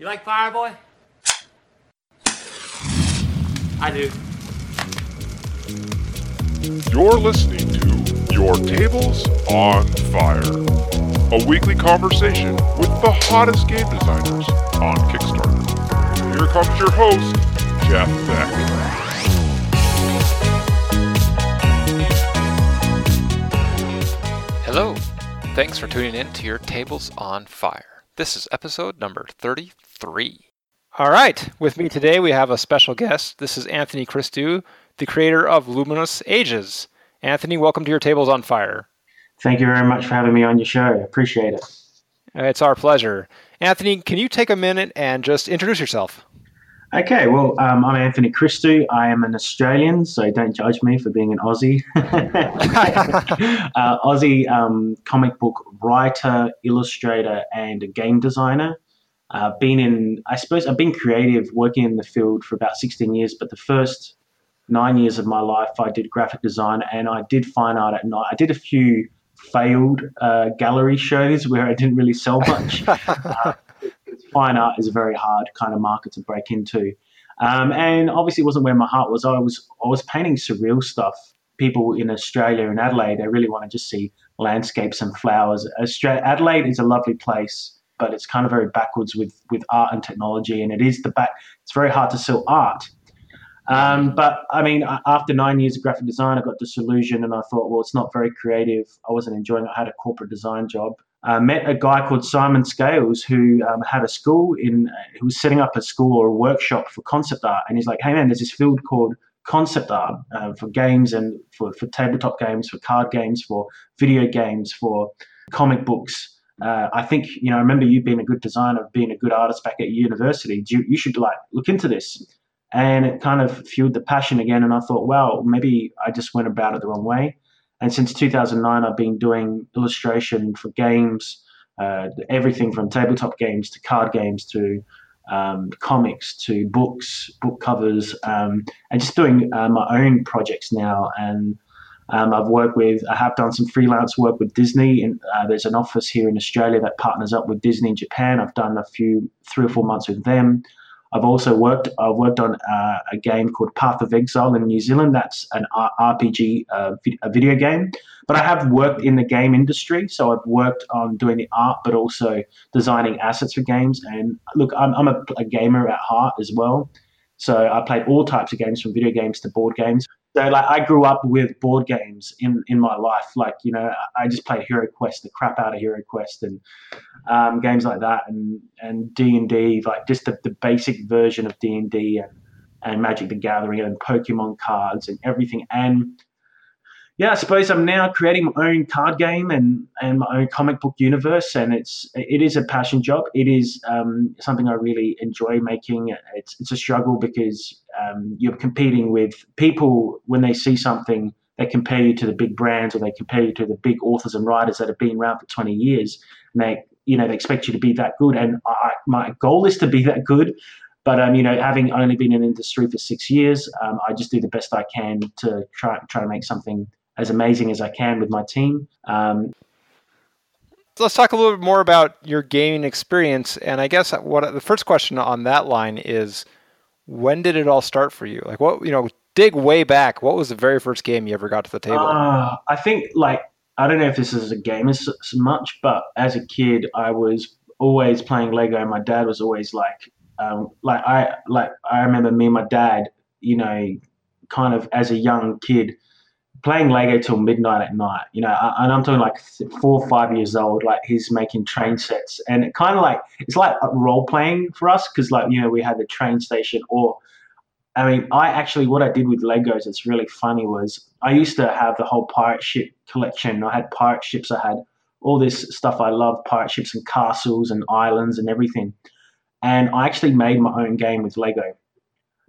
You like Fireboy? I do. You're listening to Your Tables on Fire, a weekly conversation with the hottest game designers on Kickstarter. Here comes your host, Jeff Beck. Hello. Thanks for tuning in to Your Tables on Fire. This is episode number 33. All right. With me today, we have a special guest. This is Anthony Christou, the creator of Luminous Ages. Anthony, welcome to Your Tables on Fire. Thank you very much for having me on your show. Appreciate it. Uh, It's our pleasure. Anthony, can you take a minute and just introduce yourself? Okay, well, um, I'm Anthony Christou. I am an Australian, so don't judge me for being an Aussie. uh, Aussie um, comic book writer, illustrator, and a game designer. Uh, been in, I suppose, I've been creative, working in the field for about 16 years, but the first nine years of my life, I did graphic design and I did fine art at night. I did a few failed uh, gallery shows where I didn't really sell much. uh, fine art is a very hard kind of market to break into. Um, and obviously, it wasn't where my heart was. I was I was painting surreal stuff. People in Australia and Adelaide, they really want to just see landscapes and flowers. Australia, Adelaide is a lovely place, but it's kind of very backwards with with art and technology, and it is the back. It's very hard to sell art. Um, but I mean, after nine years of graphic design, I got disillusioned, and I thought, well, it's not very creative. I wasn't enjoying it. I had a corporate design job. I met a guy called Simon Scales who um, had a school in, uh, who was setting up a school or a workshop for concept art. And he's like, hey man, there's this field called concept art uh, for games and for, for tabletop games, for card games, for video games, for comic books. Uh, I think, you know, I remember you being a good designer, being a good artist back at university. You, you should like look into this. And it kind of fueled the passion again. And I thought, well, maybe I just went about it the wrong way. And since 2009, I've been doing illustration for games, uh, everything from tabletop games to card games to um, comics to books, book covers, um, and just doing uh, my own projects now. And um, I've worked with, I have done some freelance work with Disney. Uh, there's an office here in Australia that partners up with Disney in Japan. I've done a few, three or four months with them. I've also worked. I've worked on uh, a game called Path of Exile in New Zealand. That's an RPG, uh, a video game. But I have worked in the game industry, so I've worked on doing the art, but also designing assets for games. And look, I'm, I'm a, a gamer at heart as well. So I played all types of games, from video games to board games. So like I grew up with board games in, in my life. Like you know, I just played Hero Quest, the crap out of Hero Quest, and um, games like that, and and D and D, like just the, the basic version of D and D and and Magic the Gathering and Pokemon cards and everything. And yeah, I suppose I'm now creating my own card game and and my own comic book universe, and it's it is a passion job. It is um, something I really enjoy making. It's it's a struggle because um, you're competing with people when they see something. They compare you to the big brands, or they compare you to the big authors and writers that have been around for 20 years, and they you know they expect you to be that good. And I, my goal is to be that good, but um, you know, having only been in industry for six years, um, I just do the best I can to try try to make something as amazing as I can with my team. Um, Let's talk a little bit more about your gaming experience. And I guess what the first question on that line is, when did it all start for you? Like, what you know, dig way back. What was the very first game you ever got to the table? Uh, I think like I don't know if this is a game as, as much, but as a kid, I was always playing Lego. and My dad was always like, um, like I like I remember me and my dad, you know, kind of as a young kid playing Lego till midnight at night. You know, and I'm talking like four or five years old. Like he's making train sets, and it kind of like it's like role playing for us because like you know we had the train station or. I mean, I actually what I did with Legos. that's really funny. Was I used to have the whole pirate ship collection. I had pirate ships. I had all this stuff I love: pirate ships and castles and islands and everything. And I actually made my own game with Lego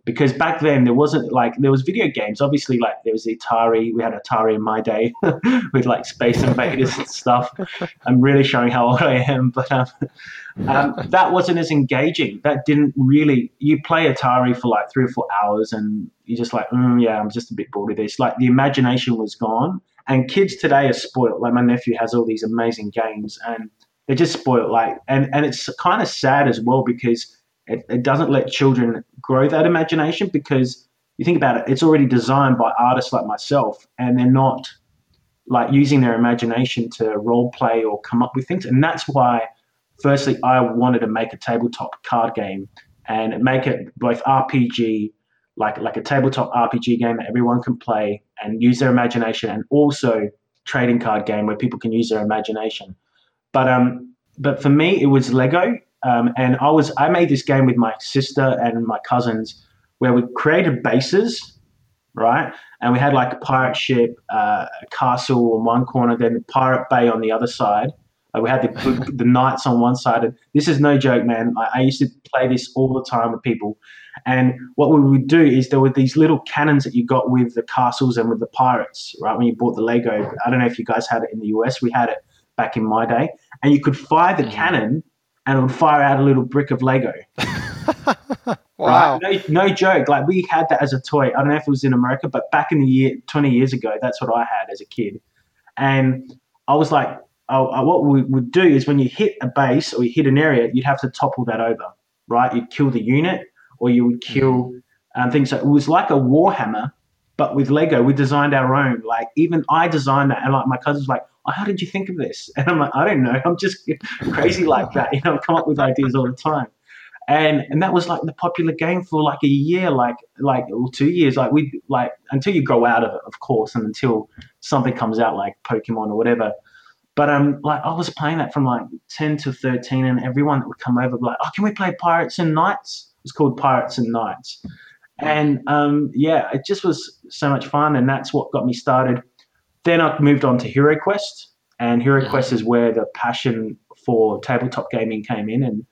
because back then there wasn't like there was video games. Obviously like there was atari. We had atari in my day with like space invaders and stuff. I'm really showing how old i am but um, um, that wasn't as engaging. That didn't really you play atari for like three or four hours and you're just like mm, yeah i'm just a bit bored of this. Like the imagination was gone. And kids today are spoiled. Like my nephew has all these amazing games and they're just spoiled. Like and and it's kind of sad as well because it, it doesn't let children grow that imagination because you think about it, it's already designed by artists like myself, and they're not like using their imagination to role play or come up with things. And that's why, firstly, I wanted to make a tabletop card game and make it both RPG, like like a tabletop RPG game that everyone can play and use their imagination, and also trading card game where people can use their imagination. But um, but for me, it was Lego, um, and I was I made this game with my sister and my cousins where we created bases, right? And we had like a pirate ship, uh, a castle on one corner, then the pirate bay on the other side. Uh, we had the, the knights on one side. And this is no joke, man. I, I used to play this all the time with people. And what we would do is there were these little cannons that you got with the castles and with the pirates, right? When you bought the Lego. I don't know if you guys had it in the US. We had it back in my day. And you could fire the mm. cannon and it would fire out a little brick of Lego. wow. Right? No, no joke. Like we had that as a toy. I don't know if it was in America, but back in the year 20 years ago, that's what I had as a kid. And I was like, oh, what we would do is when you hit a base or you hit an area, you'd have to topple that over, right? You'd kill the unit or you would kill um, things. So it was like a Warhammer, but with Lego, we designed our own. Like even I designed that, and like my cousin's like, oh, "How did you think of this?" And I'm like, "I don't know. I'm just crazy like that. You know, I come up with ideas all the time." and and that was like the popular game for like a year, like like two years. Like we like until you grow out of it, of course, and until something comes out like Pokemon or whatever. But um, like I was playing that from like ten to thirteen, and everyone that would come over would be like, "Oh, can we play Pirates and Knights?" It's called Pirates and Knights, and um, yeah, it just was so much fun, and that's what got me started. Then I moved on to Hero Quest, and Hero Quest is where the passion for tabletop gaming came in, and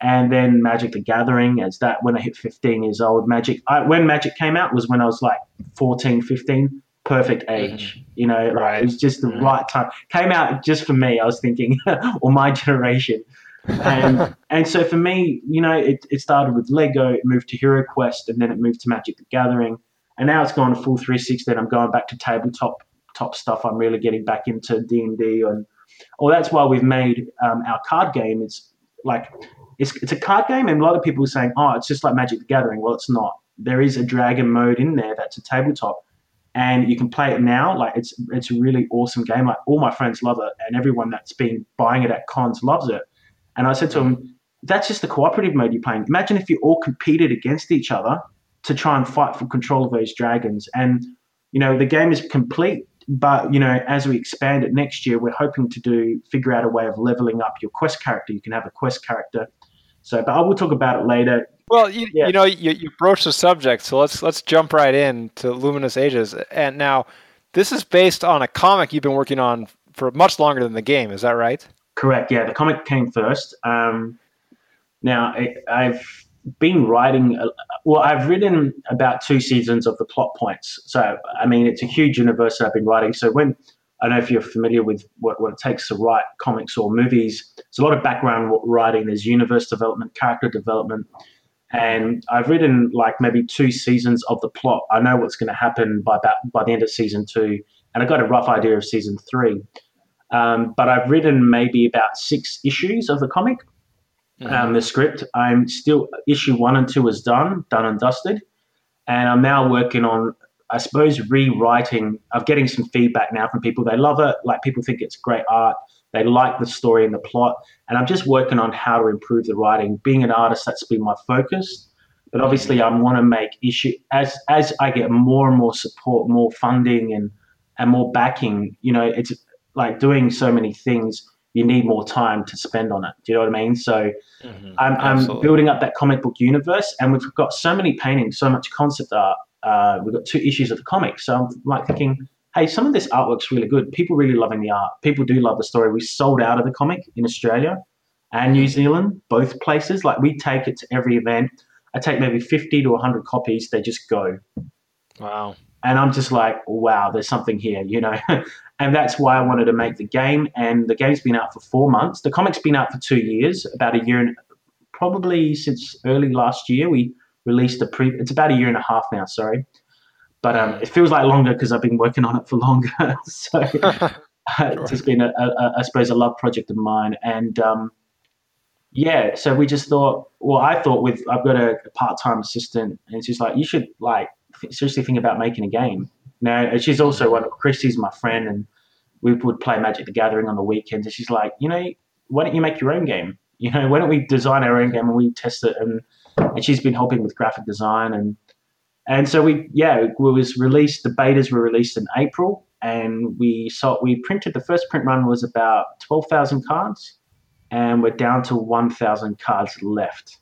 and then Magic the Gathering as that when I hit 15 years old. Magic, I, when Magic came out was when I was like 14, 15, perfect age. Mm-hmm. You know, right. like, it was just the mm-hmm. right time. Came out just for me, I was thinking, or my generation. And and so for me, you know, it, it started with Lego, it moved to Hero Quest, and then it moved to Magic the Gathering, and now it's gone to full 360. And I'm going back to tabletop top stuff. I'm really getting back into D and well, that's why we've made um, our card game. It's like it's, it's a card game, and a lot of people are saying, oh, it's just like Magic the Gathering. Well, it's not. There is a dragon mode in there that's a tabletop, and you can play it now. Like it's it's a really awesome game. Like all my friends love it, and everyone that's been buying it at cons loves it. And I said to him, that's just the cooperative mode you're playing. Imagine if you all competed against each other to try and fight for control of those dragons. And you know the game is complete but you know, as we expand it next year, we're hoping to do figure out a way of leveling up your quest character. You can have a quest character. So, but I will talk about it later. Well, you, yeah. you know, you, you broached the subject, so let's let's jump right in to Luminous Ages. And now, this is based on a comic you've been working on for much longer than the game. Is that right? Correct. Yeah, the comic came first. Um, now, I, I've been writing, well, I've written about two seasons of the plot points. So, I mean, it's a huge universe that I've been writing. So, when I don't know if you're familiar with what, what it takes to write comics or movies, there's a lot of background writing, there's universe development, character development. And I've written like maybe two seasons of the plot. I know what's going to happen by about by the end of season two, and I got a rough idea of season three. Um, but I've written maybe about six issues of the comic, mm-hmm. um, the script. I'm still issue one and two is done, done and dusted, and I'm now working on, I suppose, rewriting. I'm getting some feedback now from people. They love it. Like people think it's great art. They like the story and the plot, and I'm just working on how to improve the writing. Being an artist, that's been my focus. But obviously, I want to make issue as as I get more and more support, more funding, and and more backing. You know, it's like doing so many things you need more time to spend on it. Do you know what I mean? So mm-hmm, I'm, I'm, building up that comic book universe, and we've got so many paintings, so much concept art. Uh, we've got two issues of the comic, so I'm like thinking, hey, some of this artwork's really good. People really loving the art. People do love the story. We sold out of the comic in Australia and New Zealand, both places. Like we take it to every event. I take maybe 50 to 100 copies. They just go. Wow. And I'm just like, wow, there's something here, you know. and that's why I wanted to make the game. And the game's been out for four months. The comic's been out for two years, about a year and probably since early last year. We released a pre. It's about a year and a half now. Sorry, but um, it feels like longer because I've been working on it for longer. so uh, it's just been a, a, I suppose, a love project of mine. And um, yeah, so we just thought. Well, I thought with I've got a, a part-time assistant, and she's like, you should like seriously think about making a game. Now, she's also one. Christy's my friend, and we would play Magic the Gathering on the weekends. And she's like, you know, why don't you make your own game? You know, why don't we design our own game and we test it? And and she's been helping with graphic design and and so we yeah it was released. The betas were released in April, and we saw we printed the first print run was about twelve thousand cards, and we're down to one thousand cards left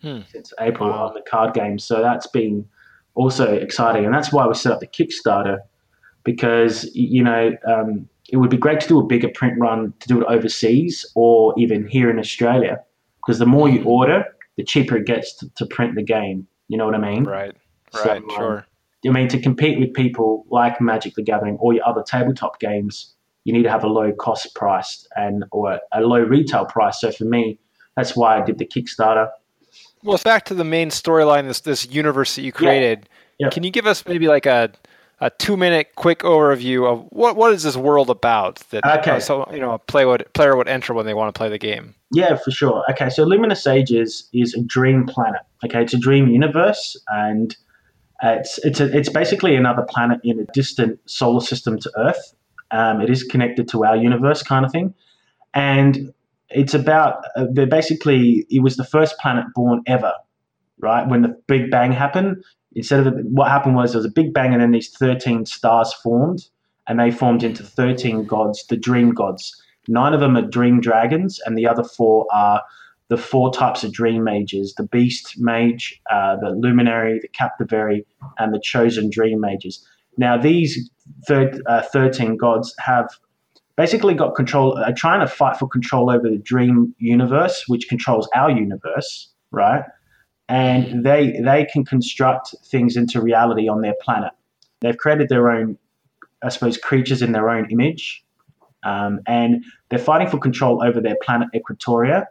Hmm. since April Wow. on the card game. So that's been also exciting, and that's why we set up the Kickstarter because you know um, it would be great to do a bigger print run to do it overseas or even here in Australia because the more you order, the cheaper it gets to, to print the game. You know what I mean? Right. So, Right. um, sure. I mean, to compete with people like Magic the Gathering or your other tabletop games, you need to have a low cost price and or a low retail price. So for me, that's why I did the Kickstarter. Well, it's back to the main storyline. This this universe that you created. Yeah. Can you give us maybe like a a two minute quick overview of what what is this world about that Okay. uh, so you know a play would player would enter when they want to play the game. Yeah, for sure. Okay, so Luminous Ages is a dream planet. Okay, it's a dream universe, and uh, it's it's a, it's basically another planet in a distant solar system to Earth. Um, it is connected to our universe, kind of thing, and it's about uh, basically it was the first planet born ever, right? When the Big Bang happened, instead of the, what happened was there was a Big Bang, and then these thirteen stars formed, and they formed into thirteen gods, the dream gods. Nine of them are dream dragons, and the other four are the four types of dream mages the beast mage, uh, the luminary, the captivary, and the chosen dream mages. Now, these thir- uh, 13 gods have basically got control, are trying to fight for control over the dream universe, which controls our universe, right? And they, they can construct things into reality on their planet. They've created their own, I suppose, creatures in their own image. Um, and they're fighting for control over their planet Equatoria.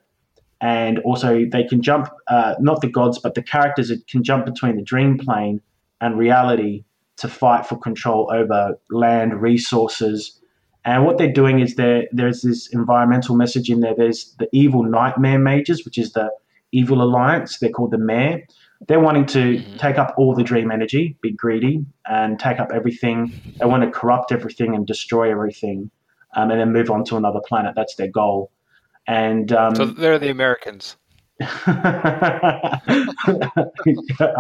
And also, they can jump, uh, not the gods, but the characters can jump between the dream plane and reality to fight for control over land, resources. And what they're doing is there, there's this environmental message in there. There's the evil nightmare mages, which is the evil alliance. They're called the Mare. They're wanting to take up all the dream energy, be greedy, and take up everything. They want to corrupt everything and destroy everything, um, and then move on to another planet. That's their goal. And um, So they're the Americans. I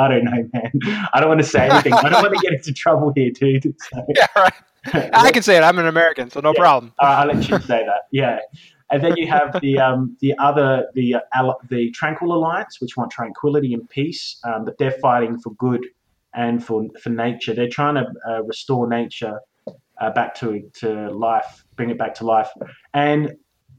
don't know, man. I don't want to say anything. I don't want to get into trouble here, dude. So, Yeah, right. I can say it. I'm an American, so no Yeah. problem. uh, I'll let you say that. Yeah. And then you have the um, the other the uh, the Tranquil Alliance, which want tranquility and peace, um, but they're fighting for good and for for nature. They're trying to uh, restore nature uh, back to to life, bring it back to life, and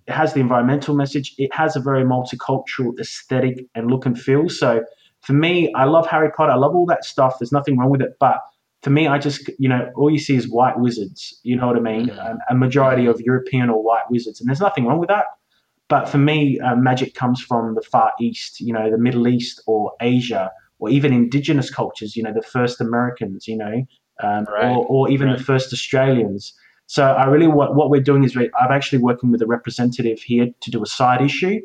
it has the environmental message. It has a very multicultural aesthetic and look and feel. So for me, I love Harry Potter. I love all that stuff. There's nothing wrong with it, but for me, I just, you know, all you see is white wizards. You know what I mean? Um, a majority of European or white wizards, and there's nothing wrong with that. But for me, uh, magic comes from the Far East, you know, the Middle East or Asia, or even indigenous cultures. You know, the first Americans, you know, um, Right, or, or even the first Australians. So I really what what we're doing is we I'm actually working with a representative here to do a side issue,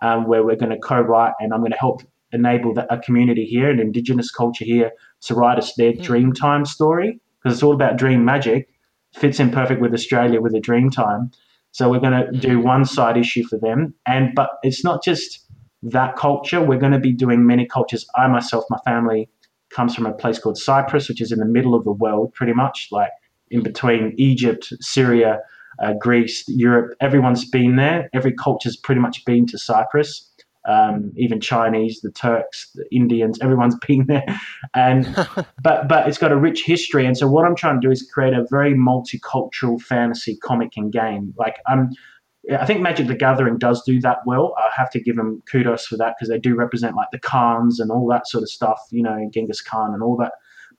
um, where we're going to co-write, and I'm going to help enable the, a community here, an indigenous culture here, to write us their dream time story because it's all about dream magic. Fits in perfect with Australia with a dream time. So we're going to do one side issue for them, and but it's not just that culture. We're going to be doing many cultures. I myself, my family, comes from a place called Cyprus, which is in the middle of the world, pretty much like in between Egypt, Syria, uh, Greece, Europe. Everyone's been there. Every culture's pretty much been to Cyprus. Um, even Chinese, the Turks, the Indians, everyone's been there, and but but it's got a rich history. And so what I'm trying to do is create a very multicultural fantasy comic and game. Like I'm, I think Magic the Gathering does do that well. I have to give them kudos for that because they do represent like the Khans and all that sort of stuff. You know, Genghis Khan and all that.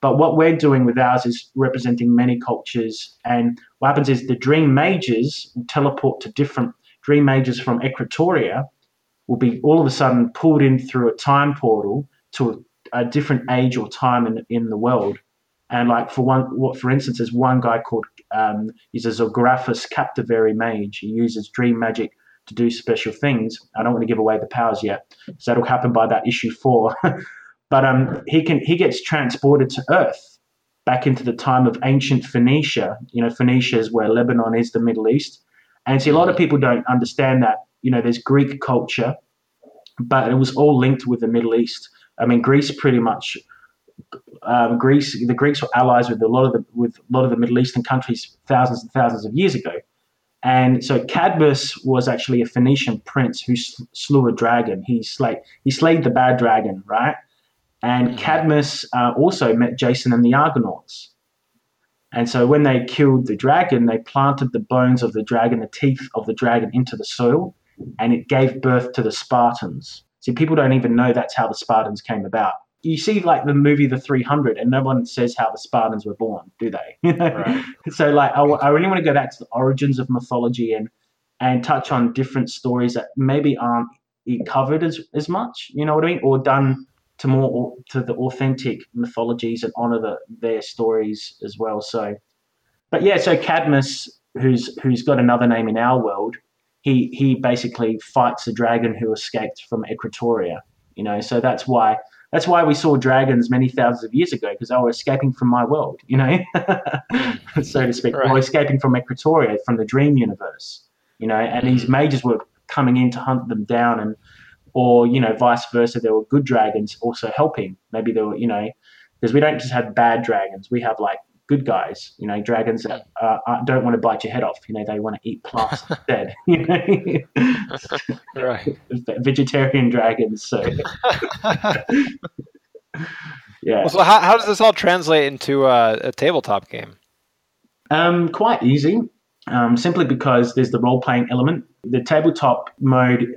But what we're doing with ours is representing many cultures. And what happens is the dream mages teleport to different dream mages from Equatoria will be all of a sudden pulled in through a time portal to a, a different age or time in, in the world. And like for one, what for instance, there's one guy called um, he's a Zographus Captivary mage. He uses dream magic to do special things. I don't want to give away the powers yet, so that'll happen by that issue four. but um, he can he gets transported to Earth, back into the time of ancient Phoenicia. You know, Phoenicia is where Lebanon is, the Middle East, and see a lot of people don't understand that. You know, there's Greek culture, but it was all linked with the Middle East. I mean, Greece pretty much um, Greece, the Greeks were allies with a lot of the with a lot of the Middle Eastern countries thousands and thousands of years ago. And so Cadmus was actually a Phoenician prince who slew a dragon. He slayed he slayed the bad dragon, right? And mm-hmm. Cadmus uh, also met Jason and the Argonauts. And so when they killed the dragon, they planted the bones of the dragon, the teeth of the dragon into the soil, and it gave birth to the Spartans. See, people don't even know that's how the Spartans came about you see like the movie The 300 and no one says how the Spartans were born, do they? right. So like I, I really want to go back to the origins of mythology and and touch on different stories that maybe aren't covered as, as much, you know what I mean? Or done to more to the authentic mythologies and honor the, their stories as well. So, but yeah, so Cadmus, who's who's got another name in our world, he he basically fights a dragon who escaped from Equatoria. You know, so that's why that's why we saw dragons many thousands of years ago because they were escaping from my world, you know, so to speak, right. or escaping from Equatoria, from the dream universe, you know, and these mm-hmm. mages were coming in to hunt them down, and or you know, vice versa, there were good dragons also helping. Maybe there were, you know, because we don't just have bad dragons, we have like good guys, you know, dragons that uh, don't want to bite your head off. You know, they want to eat plants instead. You know, right? Vegetarian dragons. So, yeah. Well, so how how does this all translate into a, a tabletop game? Um, quite easy. Um, simply because there's the role playing element. The tabletop mode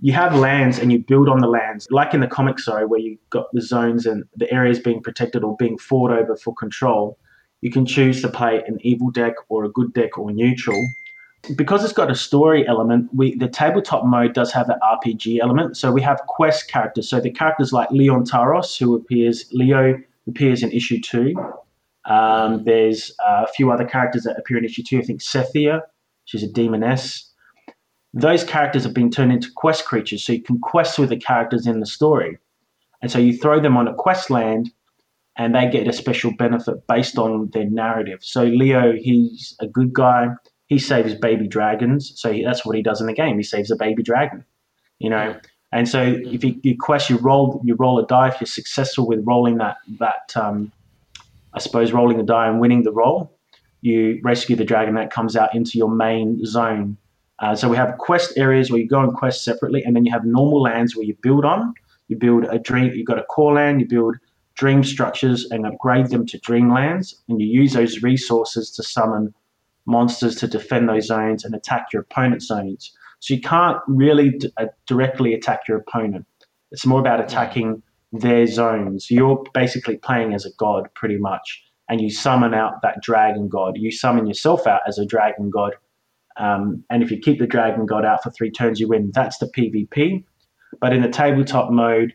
you have lands and you build on the lands, like in the comic, sorry, where you've got the zones and the areas being protected or being fought over for control. You can choose to play an evil deck or a good deck or neutral. Because it's got a story element, we the tabletop mode does have an RPG element. So we have quest characters. So the characters like Leon Taros, who appears Leo appears in issue two. Um, there's uh, a few other characters that appear in issue two. I think Cethia, she's a demoness. Those characters have been turned into quest creatures, so you can quest with the characters in the story. And so you throw them on a quest land and they get a special benefit based on their narrative. So Leo, he's a good guy. He saves baby dragons. So he, that's what he does in the game. He saves a baby dragon, you know. And so if you, you quest, you roll you roll a die. If you're successful with rolling that that um, I suppose rolling the die and winning the roll, you rescue the dragon that comes out into your main zone. Uh, so we have quest areas where you go and quest separately, and then you have normal lands where you build on. You build a dream. You've got a core land. You build dream structures and upgrade them to dream lands, and you use those resources to summon monsters to defend those zones and attack your opponent's zones. So you can't really d- uh, directly attack your opponent. It's more about attacking their zones. You're basically playing as a god, pretty much, and you summon out that dragon god. You summon yourself out as a dragon god, um, and if you keep the dragon god out for three turns, you win. That's the PvP. But in the tabletop mode,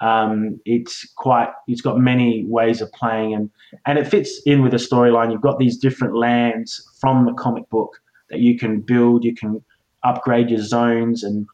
um, it's quite it's got many ways of playing and and it fits in with the storyline you've got these different lands from the comic book that you can build you can upgrade your zones and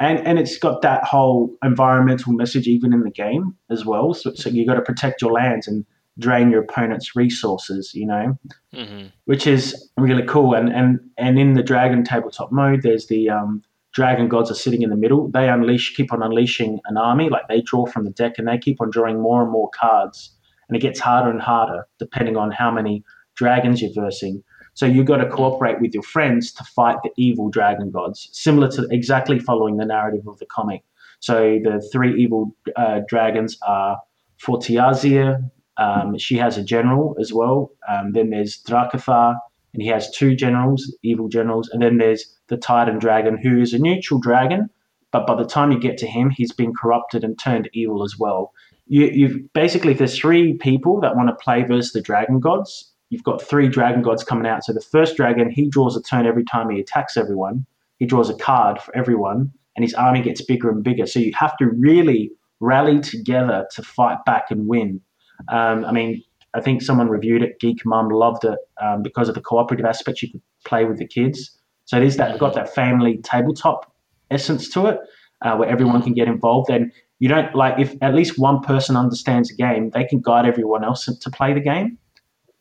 and and it's got that whole environmental message even in the game as well so, so you've got to protect your lands and drain your opponent's resources you know mm-hmm. which is really cool and and and in the dragon tabletop mode there's the um dragon gods are sitting in the middle. They unleash, keep on unleashing an army. Like they draw from the deck and they keep on drawing more and more cards. And it gets harder and harder depending on how many dragons you're versing. So you've got to cooperate with your friends to fight the evil dragon gods, similar to exactly following the narrative of the comic. So the three evil uh, dragons are Fortiazir. Um, she has a general as well. Um, then there's Drakathar, and he has two generals, evil generals, and then there's the Titan dragon, who is a neutral dragon, but by the time you get to him, he's been corrupted and turned evil as well. You, you've basically there's three people that want to play versus the dragon gods. You've got three dragon gods coming out. So the first dragon, he draws a turn every time he attacks everyone. He draws a card for everyone, and his army gets bigger and bigger. So you have to really rally together to fight back and win. Um, I mean, I think someone reviewed it. Geek Mum loved it um, because of the cooperative aspect. You could play with the kids. So it is that got that family tabletop essence to it, uh, where everyone can get involved. And you don't like if at least one person understands the game, they can guide everyone else to play the game,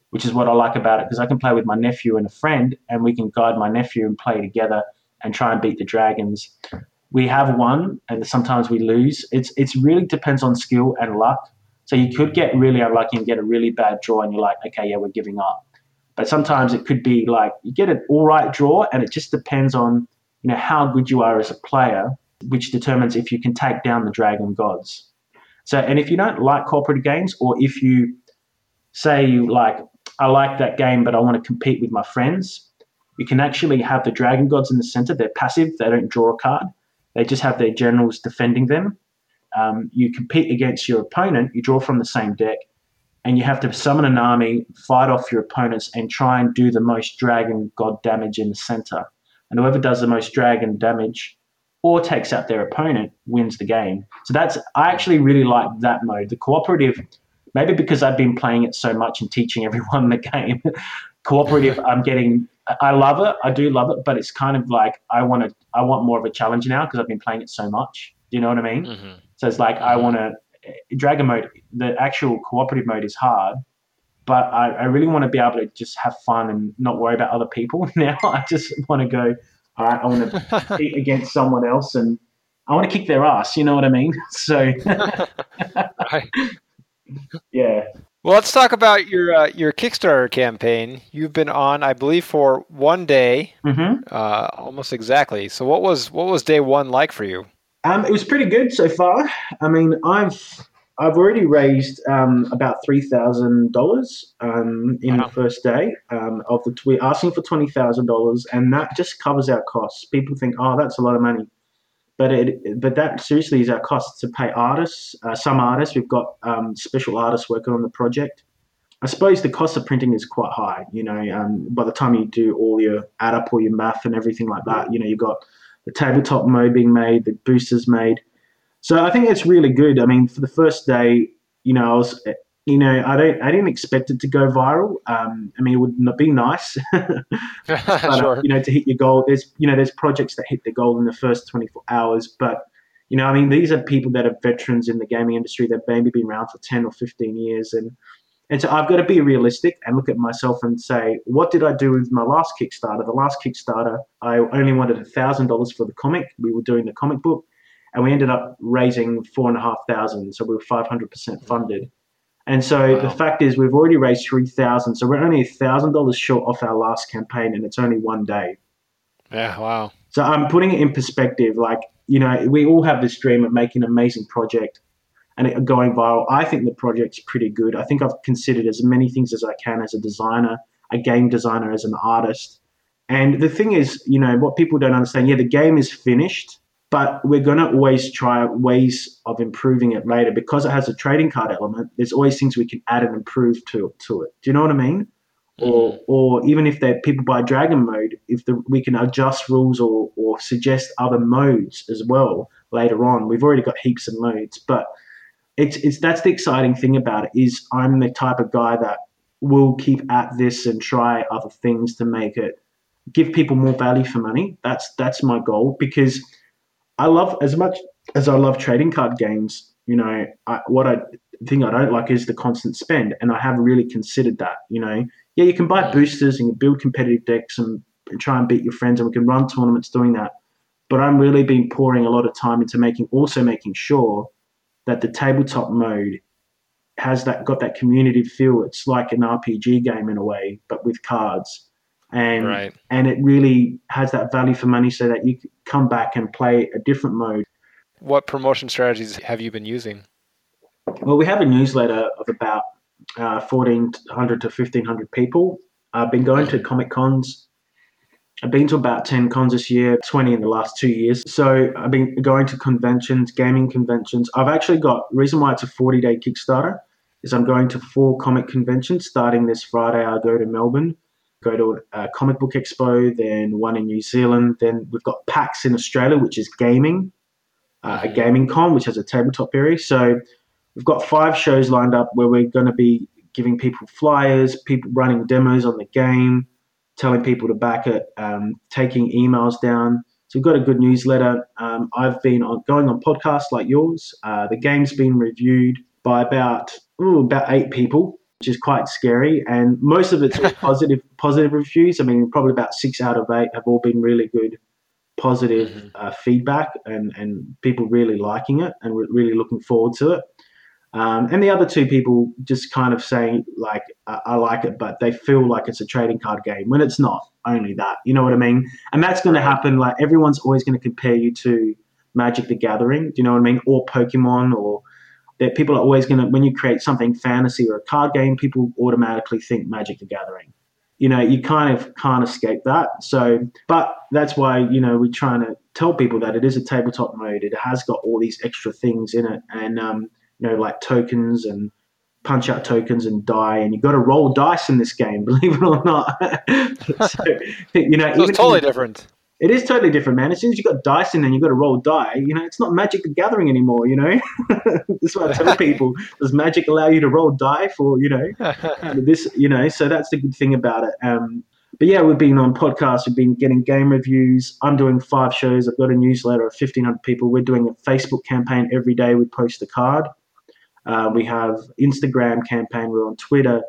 which is what I like about it because I can play with my nephew and a friend, and we can guide my nephew and play together and try and beat the dragons. We have won, and sometimes we lose. It's it's really depends on skill and luck. So you could get really unlucky and get a really bad draw, and you're like, okay, yeah, we're giving up. But sometimes it could be like you get an all right draw, and it just depends on you know how good you are as a player, which determines if you can take down the dragon gods. So, and if you don't like cooperative games, or if you say you like, I like that game, but I want to compete with my friends, you can actually have the dragon gods in the center. They're passive; they don't draw a card. They just have their generals defending them. Um, you compete against your opponent. You draw from the same deck, and you have to summon an army, fight off your opponents, and try and do the most dragon god damage in the center. And whoever does the most dragon damage or takes out their opponent wins the game. So that's I actually really like that mode. The cooperative, maybe because I've been playing it so much and teaching everyone the game. cooperative, I'm getting. I love it. I do love it, but it's kind of like I want to. I want more of a challenge now because I've been playing it so much. Do you know what I mean? Mm-hmm. So it's like I want to. Dragon mode, the actual cooperative mode is hard, but I, I really want to be able to just have fun and not worry about other people now. I just want to go, all right, I want to compete against someone else and I want to kick their ass. You know what I mean? So, Right. yeah. Well, let's talk about your uh, your Kickstarter campaign. You've been on, I believe, for one day, hmm uh, almost exactly. So, what was what was day one like for you? Um, it was pretty good so far. I mean, I've I've already raised um, about three thousand dollars um, in Wow. the first day. Um, of the we're asking for twenty thousand dollars, and that just covers our costs. People think, oh, that's a lot of money, but it but that seriously is our costs to pay artists. Uh, some artists we've got um, special artists working on the project. I suppose the cost of printing is quite high. You know, um, by the time you do all your add up, all your math and everything like that, you know, you've got the tabletop mode being made, the boosters made. So I think it's really good. I mean, for the first day, you know, I was, you know, I don't, I didn't expect it to go viral. Um, I mean, it would not be nice, but, uh, you know, to hit your goal. There's, you know, there's projects that hit their goal in the first 24 hours, but you know, I mean, these are people that are veterans in the gaming industry. They've maybe been around for 10 or 15 years, and and so I've got to be realistic and look at myself and say, what did I do with my last Kickstarter? The last Kickstarter, I only wanted thousand dollars for the comic. We were doing the comic book, and we ended up raising four and a half thousand. So we were five hundred percent mm-hmm. funded. And so Wow. the fact is, we've already raised three thousand. So we're only thousand dollars short off our last campaign, and it's only one day. Yeah, wow. So I'm putting it in perspective. Like, you know, we all have this dream of making an amazing project and it going viral. I think the project's pretty good. I think I've considered as many things as I can as a designer, a game designer, as an artist. And the thing is, you know, what people don't understand, yeah, the game is finished, but we're going to always try ways of improving it later because it has a trading card element. There's always things we can add and improve to, to it. Do you know what I mean? or mm-hmm. or even if they're people buy dragon mode, if the, we can adjust rules or, or suggest other modes as well later on. We've already got heaps of modes, but it's it's that's the exciting thing about it is I'm the type of guy that will keep at this and try other things to make it give people more value for money. That's that's my goal because I love as much as I love trading card games. You know, I, what I thing I don't like is the constant spend, and I have really considered that. You know, yeah, you can buy mm. boosters and you build competitive decks and, and try and beat your friends, and we can run tournaments doing that. But I'm really been pouring a lot of time into making, also making sure that the tabletop mode has that got that community feel. It's like an RPG game in a way, but with cards, and Right. and it really has that value for money, so that you come back and play a different mode. What promotion strategies have you been using? Well, we have a newsletter of about uh, 1,400 to 1,500 people. I've been going to Comic Cons. I've been to about 10 cons this year, 20 in the last two years. So I've been going to conventions, gaming conventions. I've actually got, reason why it's a 40 day Kickstarter is I'm going to four comic conventions starting this Friday. I'll go to Melbourne, go to a comic book expo, then one in New Zealand. Then we've got PAX in Australia, which is gaming, uh, a gaming con, which has a tabletop area. So we've got five shows lined up where we're going to be giving people flyers, people running demos on the game. Telling people to back it, um, taking emails down. So we've got a good newsletter. Um, I've been on, going on podcasts like yours. Uh, the game's been reviewed by about ooh, about eight people, which is quite scary. And most of it's positive positive reviews. I mean, probably about six out of eight have all been really good, positive Mhm. uh, feedback, and and people really liking it and re- really looking forward to it. Um, and the other two people just kind of saying like I, I like it, but they feel like it's a trading card game when it's not. Only that, you know what I mean? And that's going to happen. Like everyone's always going to compare you to Magic the Gathering. Do you know what I mean? Or Pokemon, or that people are always going to when you create something fantasy or a card game, people automatically think Magic the Gathering. You know, you kind of can't escape that. So, but that's why you know we're trying to tell people that it is a tabletop mode. It has got all these extra things in it, and um, you know, like tokens and punch out tokens and die, and you've got to roll dice in this game, believe it or not. so, you know, So it's totally different. it is totally different, man. As soon as you've got dice in and you've got to roll die. You know, it's not Magic the Gathering anymore. You know, that's what I tell people. Does Magic allow you to roll die for you know this? You know, so that's the good thing about it. Um, but yeah, we've been on podcasts. We've been getting game reviews. I'm doing five shows. I've got a newsletter of 1,500 people. We're doing a Facebook campaign every day. We post a card. Uh, we have Instagram campaign. We're on Twitter.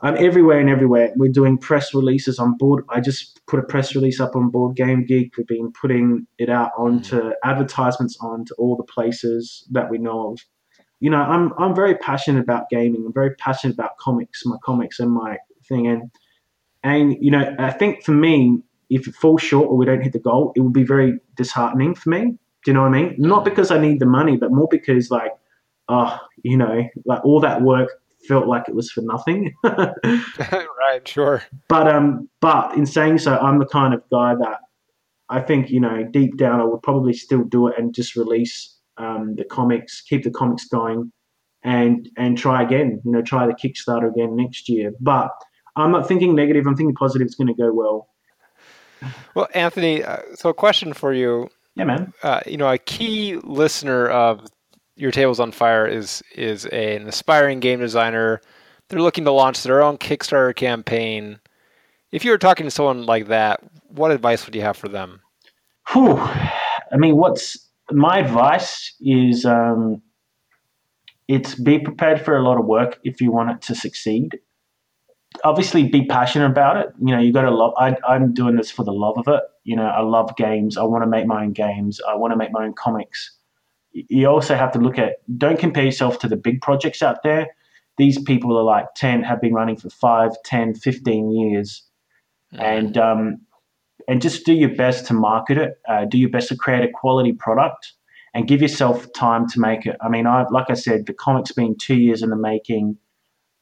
I'm everywhere and everywhere. We're doing press releases on board. I just put a press release up on Board Game Geek. We've been putting it out onto advertisements onto all the places that we know of. You know, I'm I'm very passionate about gaming. I'm very passionate about comics, my comics and my thing. And and you know, I think for me, if it falls short or we don't hit the goal, it would be very disheartening for me. Do you know what I mean? Not because I need the money, but more because like, oh, you know, like all that work felt like it was for nothing. right, sure. but um, but in saying so, I'm the kind of guy that I think you know deep down I would probably still do it and just release um, the comics, keep the comics going, and and try again. You know, try the Kickstarter again next year. But I'm not thinking negative. I'm thinking positive. It's going to go well. Well, Anthony, uh, so a question for you. Yeah, man. Uh, you know, a key listener of your tables on fire is is a, an aspiring game designer. They're looking to launch their own Kickstarter campaign. If you were talking to someone like that, what advice would you have for them? Whew. I mean, what's my advice is um, it's be prepared for a lot of work if you want it to succeed. Obviously, be passionate about it. You know, you got to love. I, I'm doing this for the love of it. You know, I love games. I want to make my own games. I want to make my own comics. You also have to look at. Don't compare yourself to the big projects out there. These people are like 10, have been running for 5, 10, 15 years. And um, and just do your best to market it. Uh, do your best to create a quality product, and give yourself time to make it. I mean, I like I said, the comic's been two years in the making.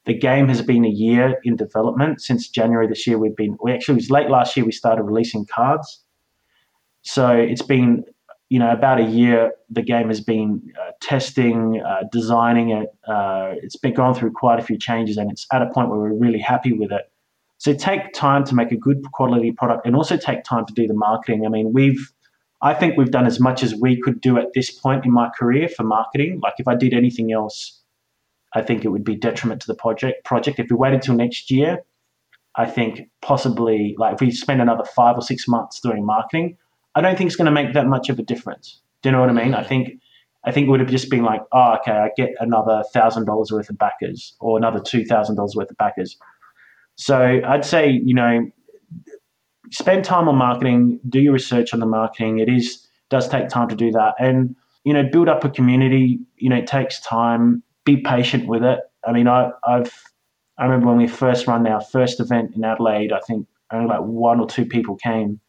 The game has been a year in development since January this year. We've been we actually it was late last year we started releasing cards, so it's been you know about a year. The game has been uh, testing, uh, designing it. Uh, it's been gone through quite a few changes, and it's at a point where we're really happy with it. So take time to make a good quality product and also take time to do the marketing. I mean, we've I think we've done as much as we could do at this point in my career for marketing. Like if I did anything else, I think it would be detriment to the project project. If we waited till next year, I think possibly like if we spend another five or six months doing marketing, I don't think it's going to make that much of a difference. Do you know what I mean? I think I think it would have just been like, oh, okay, I get another thousand dollars worth of backers or another two thousand dollars worth of backers. So I'd say, you know, spend time on marketing, do your research on the marketing. It is does take time to do that. And, you know, build up a community, you know, it takes time. Be patient with it. I mean, I I've I remember when we first run our first event in Adelaide, I think only like one or two people came.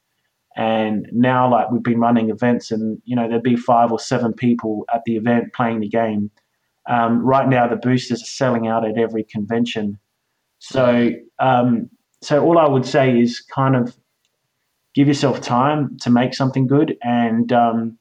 And now like we've been running events and, you know, there'd be five or seven people at the event playing the game. Um, right now the boosters are selling out at every convention. So, um, so all I would say is kind of give yourself time to make something good, and um,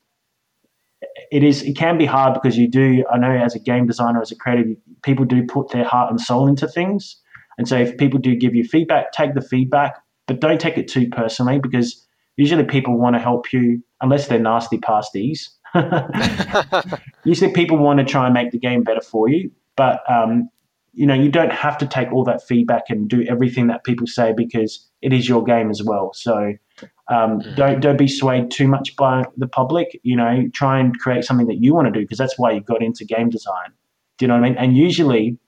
it is it can be hard because you do. I know as a game designer, as a creative, people do put their heart and soul into things, and so if people do give you feedback, take the feedback, but don't take it too personally because usually people want to help you unless they're nasty pasties. usually people want to try and make the game better for you, but um, you know you don't have to take all that feedback and do everything that people say because it is your game as well. So um, don't don't be swayed too much by the public. You know, try and create something that you want to do because that's why you got into game design. Do you know what I mean? And usually,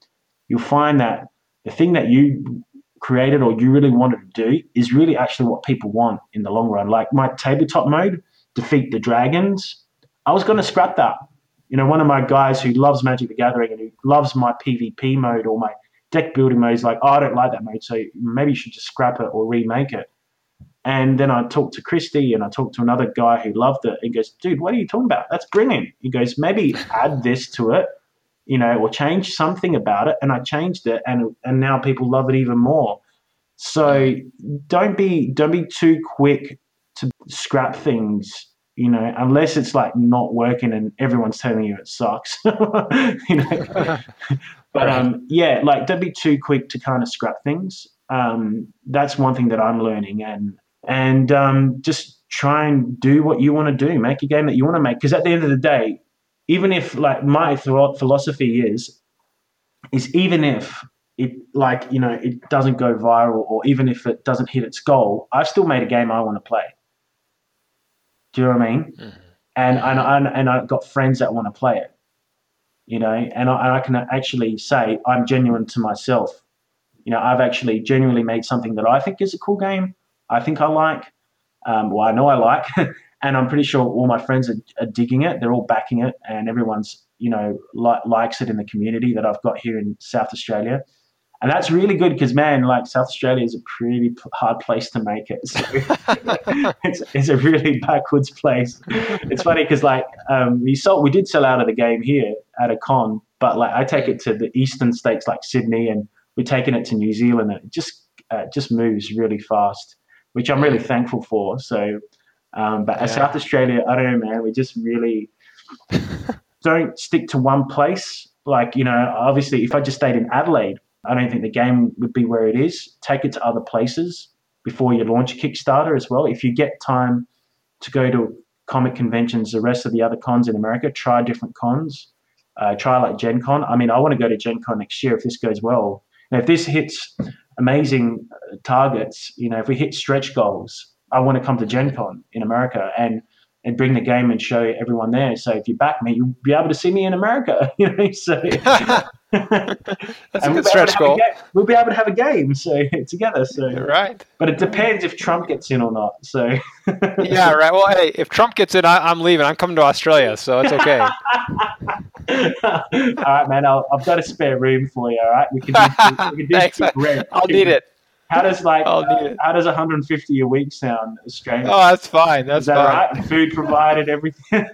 you'll find that the thing that you created or you really wanted to do is really actually what people want in the long run. Like my tabletop mode, defeat the dragons. I was going to scrap that. You know, one of my guys who loves Magic the Gathering and who loves my PvP mode or my deck building mode is like, oh, I don't like that mode, so maybe you should just scrap it or remake it. And then I talked to Christy and I talked to another guy who loved it. He goes, dude, what are you talking about? That's brilliant. He goes, maybe add this to it, you know, or change something about it. And I changed it and and now people love it even more. So don't be don't be too quick to scrap things, you know, unless it's like not working and everyone's telling you it sucks. you know. but um yeah, like don't be too quick to kind of scrap things. Um, that's one thing that I'm learning and and um, just try and do what you want to do. Make a game that you want to make. Because at the end of the day, even if like my philosophy is, is even if it like you know it doesn't go viral or even if it doesn't hit its goal, I've still made a game I want to play. Do you know what I mean? Mm-hmm. And and and and I've got friends that want to play it. You know, and I, and I can actually say I'm genuine to myself. You know, I've actually genuinely made something that I think is a cool game I think I like, um, well, I know I like, and I'm pretty sure all my friends are, are, digging it. They're all backing it, and everyone's you know li- likes it in the community that I've got here in South Australia. And that's really good because, man, like South Australia is a pretty hard place to make it. So it's, it's a really backwards place. It's funny because, like, um, we sold, we did sell out of the game here at a con, but like I take it to the eastern states like Sydney, and we're taking it to New Zealand. And it just uh, just moves really fast which I'm really thankful for. So, um, but yeah. South Australia, I don't know, man. We just really don't stick to one place. Like, you know, obviously, if I just stayed in Adelaide, I don't think the game would be where it is. Take it to other places before you launch a Kickstarter as well. If you get time to go to comic conventions, the rest of the other cons in America, try different cons. Uh, try like Gen Con. I mean, I want to go to Gen Con next year if this goes well. And if this hits amazing uh, targets. You know, if we hit stretch goals, I want to come to Gen Con in America and and bring the game and show everyone there. So if you back me, you'll be able to see me in America. You know, so that's a good stretch goal. We'll be able to have a game so together. So right. But it depends if Trump gets in or not. So yeah, right. Well, hey, if Trump gets in, I, am leaving. I'm coming to Australia, so it's okay. all right, man. i have got a spare room for you. All right, we can do, we can do Thanks, I'll need it. How does like uh, how does 150 a week sound Australian? Oh, that's fine. That's Is that fine. right? Food provided, everything.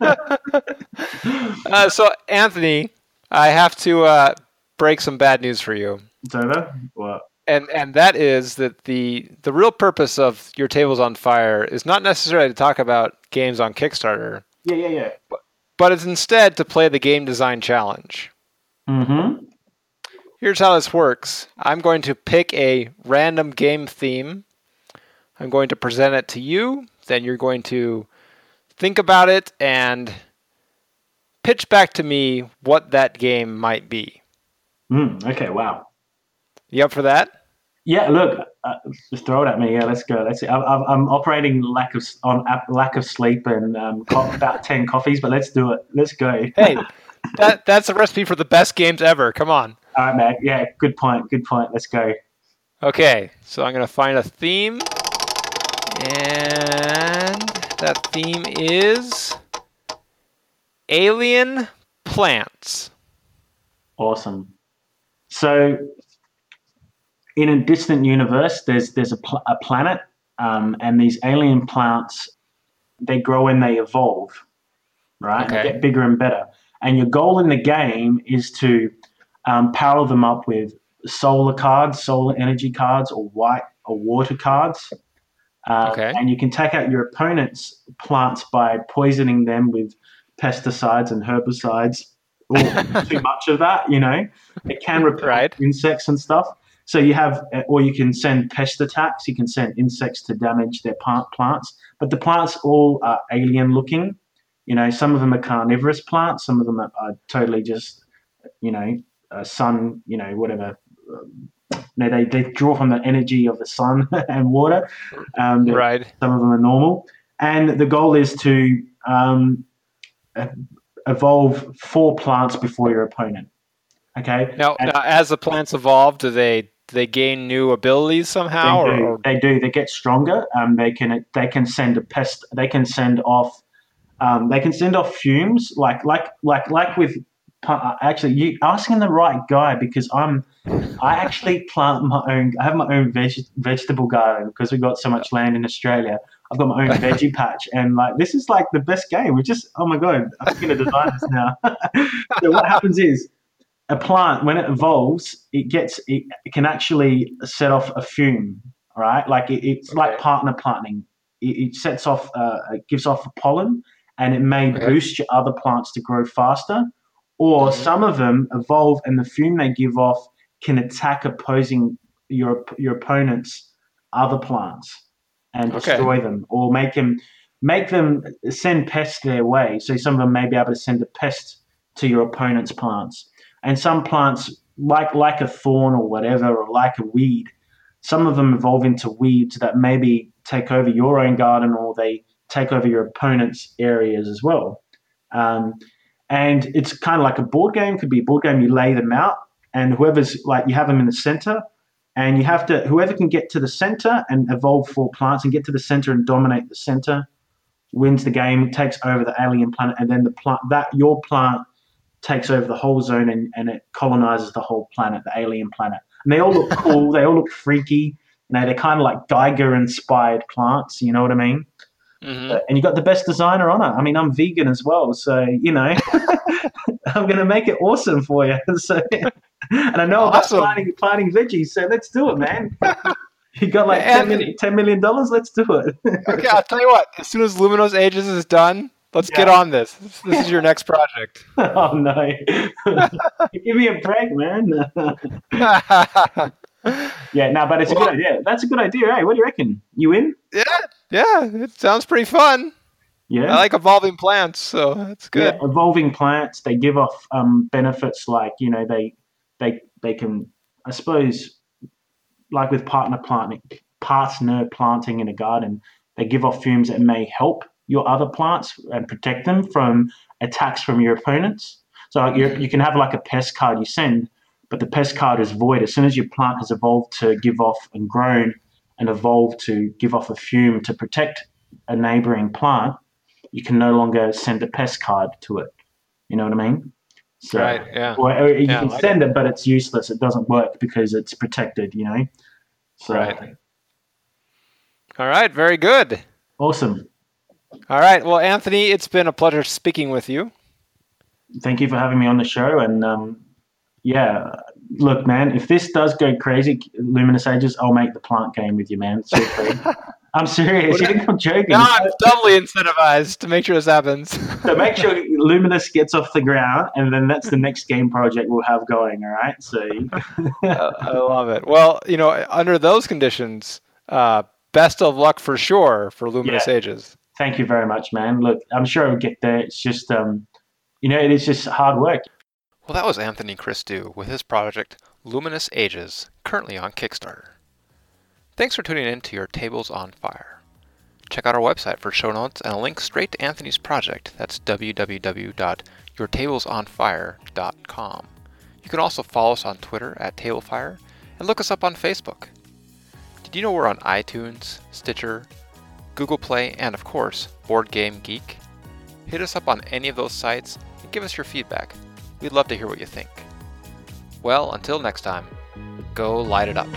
uh, so, Anthony, I have to uh, break some bad news for you. It's over. What? And and that is that the the real purpose of your tables on fire is not necessarily to talk about games on Kickstarter. Yeah, yeah, yeah. But, but it's instead to play the game design challenge. Mm-hmm. Here's how this works I'm going to pick a random game theme. I'm going to present it to you. Then you're going to think about it and pitch back to me what that game might be. Mm, okay, wow. You up for that? Yeah, look, uh, just throw it at me. Yeah, let's go. Let's see. I, I'm operating lack of on lack of sleep and um, about ten coffees, but let's do it. Let's go. hey, that that's a recipe for the best games ever. Come on. All right, Matt. Yeah, good point. Good point. Let's go. Okay, so I'm going to find a theme. And that theme is alien plants. Awesome. So, in a distant universe, there's there's a, pl- a planet, um, and these alien plants they grow and they evolve, right? Okay. They get bigger and better. And your goal in the game is to um, power them up with solar cards, solar energy cards, or white or water cards. Uh, okay. And you can take out your opponent's plants by poisoning them with pesticides and herbicides. too much of that, you know, it can repel right. insects and stuff. So you have, or you can send pest attacks. You can send insects to damage their plant plants. But the plants all are alien looking. You know, some of them are carnivorous plants. Some of them are, are totally just, you know, uh, sun, you know, whatever. Um, you know, they, they draw from the energy of the sun and water. Um, Right. Some of them are normal, and the goal is to um, evolve four plants before your opponent. Okay. Now, And- now, as the plants evolve, do they do they gain new abilities somehow? they do. or- They do. They get stronger. Um, they can they can send a pest. They can send off. Um, they can send off fumes like like like like with. Uh, Actually, you asking the right guy because I'm. I actually plant my own. I have my own veg, vegetable garden because we've got so much land in Australia. I've got my own veggie patch, and like this is like the best game. We just oh my god, I'm gonna design this now. so what happens is a plant when it evolves, it gets it, it can actually set off a fume, right? Like it, it's like partner planting. It, it sets off, uh, it gives off a pollen, and it may Okay. boost your other plants to grow faster. Or Mhm. some of them evolve, and the fume they give off can attack opposing your your opponent's other plants and Okay. destroy them, or make them make them send pests their way. So some of them may be able to send a pest to your opponent's plants and some plants like like a thorn or whatever or like a weed some of them evolve into weeds that maybe take over your own garden or they take over your opponent's areas as well um, and it's kind of like a board game could be a board game you lay them out and whoever's like you have them in the center and you have to whoever can get to the center and evolve four plants and get to the center and dominate the center wins the game takes over the alien planet and then the plant that your plant takes over the whole zone and, and it colonizes the whole planet, the alien planet. And they all look cool. they all look freaky. You know, they're kind of like Geiger inspired plants. You know what I mean? Mhm. And you got the best designer on it. I mean, I'm vegan as well, so you know, I'm gonna make it awesome for you. So, and I know Awesome. about planting planting veggies, so let's do it, man. you got like And- ten million, $10 million. Let's do it. Okay, I'll tell you what. As soon as Luminous Ages is done, let's get on this. This, this is your next project. oh no! Give me a break, man. Yeah, no, but it's a good idea. That's a good idea, hey? What do you reckon? You in? yeah, yeah. It sounds pretty fun. Yeah. I like evolving plants, so that's good. Yeah, evolving plants, they give off um, benefits like, you know, they they they can I suppose like with partner planting partner planting in a garden, they give off fumes that may help your other plants and protect them from attacks from your opponents. So you you can have like a pest card you send, but the pest card is void. As soon as your plant has evolved to give off and grown and evolved to give off a fume to protect a neighboring plant, you can no longer send a pest card to it. You know what I mean? So, Right, yeah. Or, or you Yeah, can like send it. but it's useless. It doesn't work because it's protected. You know. So, Right. All right, very good. Awesome. All right, well, Anthony, it's been a pleasure speaking with you. Thank you for having me on the show. And um, yeah, look, man, if this does go crazy, Luminous Ages, I'll make the plant game with you, man. I'm serious. You think I'm joking? Now I'm doubly incentivized to make sure this happens. So make sure Luminous gets off the ground, and then that's the next game project we'll have going. All right. So I love it. Well, you know, under those conditions, uh, best of luck for sure for Luminous Yeah. Ages. thank you very much, man. Look, I'm sure I'll get there. It's just, um, you know, it is just hard work. Well, that was Anthony Christou with his project Luminous Ages, currently on Kickstarter. Thanks for tuning in to your Tables on Fire. Check out our website for show notes and a link straight to Anthony's project. That's www.yourtablesonfire.com. You can also follow us on Twitter at Tablefire and look us up on Facebook. Did you know we're on iTunes, Stitcher, Google Play, and of course, Board Game Geek? Hit us up on any of those sites and give us your feedback. We'd love to hear what you think. Well, until next time, go light it up.